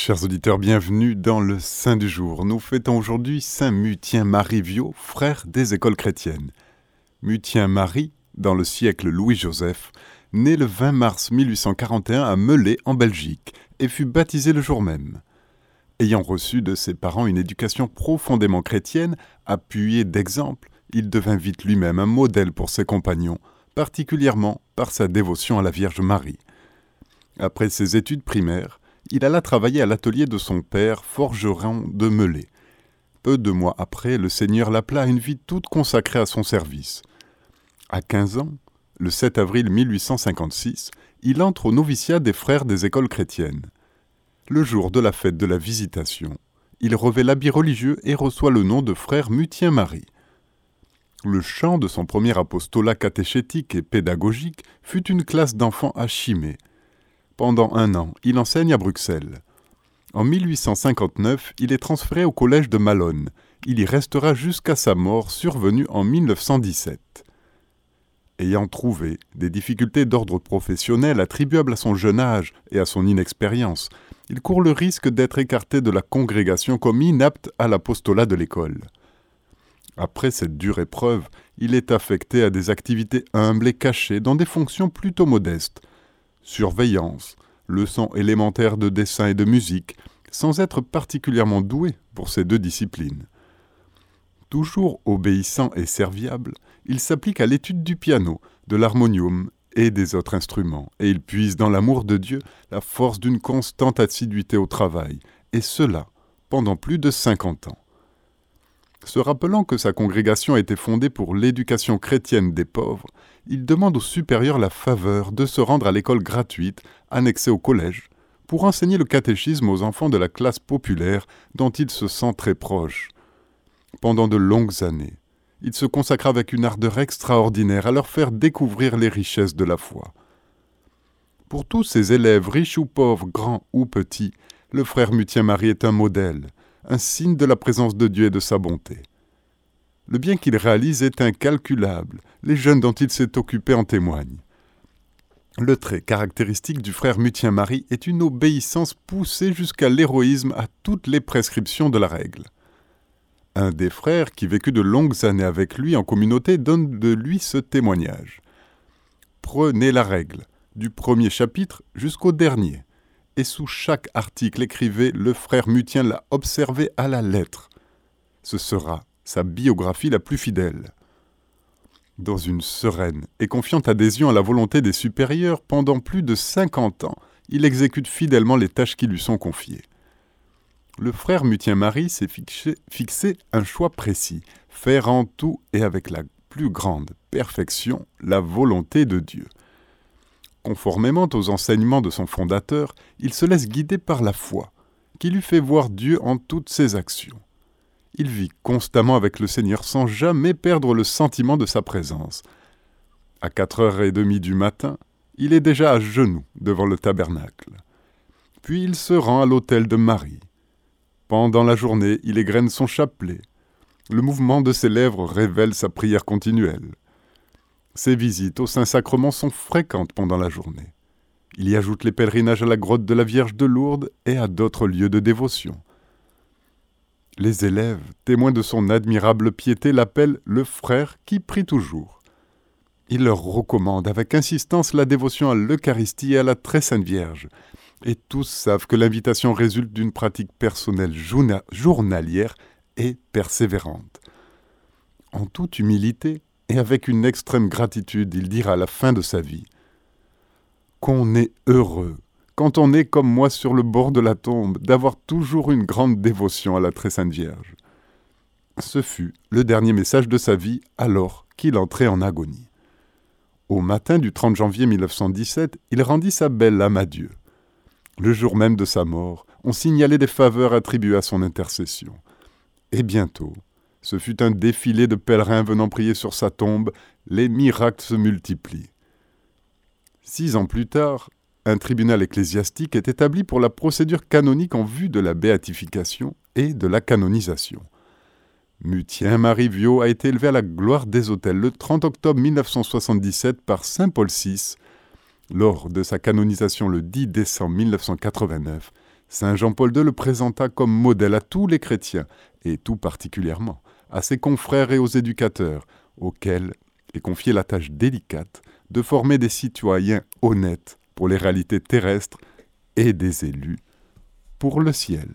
Chers auditeurs, bienvenue dans le Saint du jour. Nous fêtons aujourd'hui Saint Mutien Marie Viau, frère des écoles chrétiennes. Mutien Marie, dans le siècle Louis-Joseph, né le 20 mars 1841 à Melay en Belgique et fut baptisé le jour même. Ayant reçu de ses parents une éducation profondément chrétienne, appuyée d'exemples, il devint vite lui-même un modèle pour ses compagnons, particulièrement par sa dévotion à la Vierge Marie. Après ses études primaires, il alla travailler à l'atelier de son père, forgeron de Melay. Peu de mois après, le Seigneur l'appela à une vie toute consacrée à son service. À 15 ans, le 7 avril 1856, il entre au noviciat des frères des écoles chrétiennes. Le jour de la fête de la Visitation, il revêt l'habit religieux et reçoit le nom de frère Mutien-Marie. Le chant de son premier apostolat catéchétique et pédagogique fut une classe d'enfants à Chimay, pendant un an, il enseigne à Bruxelles. En 1859, il est transféré au collège de Malone. Il y restera jusqu'à sa mort survenue en 1917. Ayant trouvé des difficultés d'ordre professionnel attribuables à son jeune âge et à son inexpérience, il court le risque d'être écarté de la congrégation comme inapte à l'apostolat de l'école. Après cette dure épreuve, il est affecté à des activités humbles et cachées dans des fonctions plutôt modestes, surveillance, leçons élémentaires de dessin et de musique, sans être particulièrement doué pour ces deux disciplines. Toujours obéissant et serviable, il s'applique à l'étude du piano, de l'harmonium et des autres instruments, et il puise dans l'amour de Dieu la force d'une constante assiduité au travail, et cela pendant plus de cinquante ans. Se rappelant que sa congrégation a été fondée pour l'éducation chrétienne des pauvres, il demande au supérieur la faveur de se rendre à l'école gratuite, annexée au collège, pour enseigner le catéchisme aux enfants de la classe populaire dont il se sent très proche. Pendant de longues années, il se consacra avec une ardeur extraordinaire à leur faire découvrir les richesses de la foi. Pour tous ses élèves, riches ou pauvres, grands ou petits, le frère Mutien-Marie est un modèle, un signe de la présence de Dieu et de sa bonté. Le bien qu'il réalise est incalculable. Les jeunes dont il s'est occupé en témoignent. Le trait caractéristique du frère Mutien-Marie est une obéissance poussée jusqu'à l'héroïsme à toutes les prescriptions de la règle. Un des frères, qui vécut de longues années avec lui en communauté, donne de lui ce témoignage. Prenez la règle, du premier chapitre jusqu'au dernier, et sous chaque article écrivez Le frère Mutien l'a observé à la lettre. Ce sera sa biographie la plus fidèle. Dans une sereine et confiante adhésion à la volonté des supérieurs, pendant plus de cinquante ans, il exécute fidèlement les tâches qui lui sont confiées. Le frère Mutien-Marie s'est fixé un choix précis, faire en tout et avec la plus grande perfection la volonté de Dieu. Conformément aux enseignements de son fondateur, il se laisse guider par la foi, qui lui fait voir Dieu en toutes ses actions il vit constamment avec le Seigneur sans jamais perdre le sentiment de sa présence. À quatre heures et demie du matin, il est déjà à genoux devant le tabernacle. Puis il se rend à l'autel de Marie. Pendant la journée, il égrène son chapelet. Le mouvement de ses lèvres révèle sa prière continuelle. Ses visites au Saint-Sacrement sont fréquentes pendant la journée. Il y ajoute les pèlerinages à la grotte de la Vierge de Lourdes et à d'autres lieux de dévotion. Les élèves, témoins de son admirable piété, l'appellent le frère qui prie toujours. Il leur recommande avec insistance la dévotion à l'Eucharistie et à la Très Sainte Vierge, et tous savent que l'invitation résulte d'une pratique personnelle journalière et persévérante. En toute humilité et avec une extrême gratitude, il dira à la fin de sa vie Qu'on est heureux quand on est comme moi sur le bord de la tombe, d'avoir toujours une grande dévotion à la très sainte Vierge. Ce fut le dernier message de sa vie alors qu'il entrait en agonie. Au matin du 30 janvier 1917, il rendit sa belle âme à Dieu. Le jour même de sa mort, on signalait des faveurs attribuées à son intercession. Et bientôt, ce fut un défilé de pèlerins venant prier sur sa tombe, les miracles se multiplient. Six ans plus tard, un tribunal ecclésiastique est établi pour la procédure canonique en vue de la béatification et de la canonisation. Mutien Marie Viau a été élevé à la gloire des autels le 30 octobre 1977 par Saint Paul VI. Lors de sa canonisation le 10 décembre 1989, Saint Jean-Paul II le présenta comme modèle à tous les chrétiens, et tout particulièrement à ses confrères et aux éducateurs, auxquels est confiée la tâche délicate de former des citoyens honnêtes pour les réalités terrestres et des élus pour le ciel.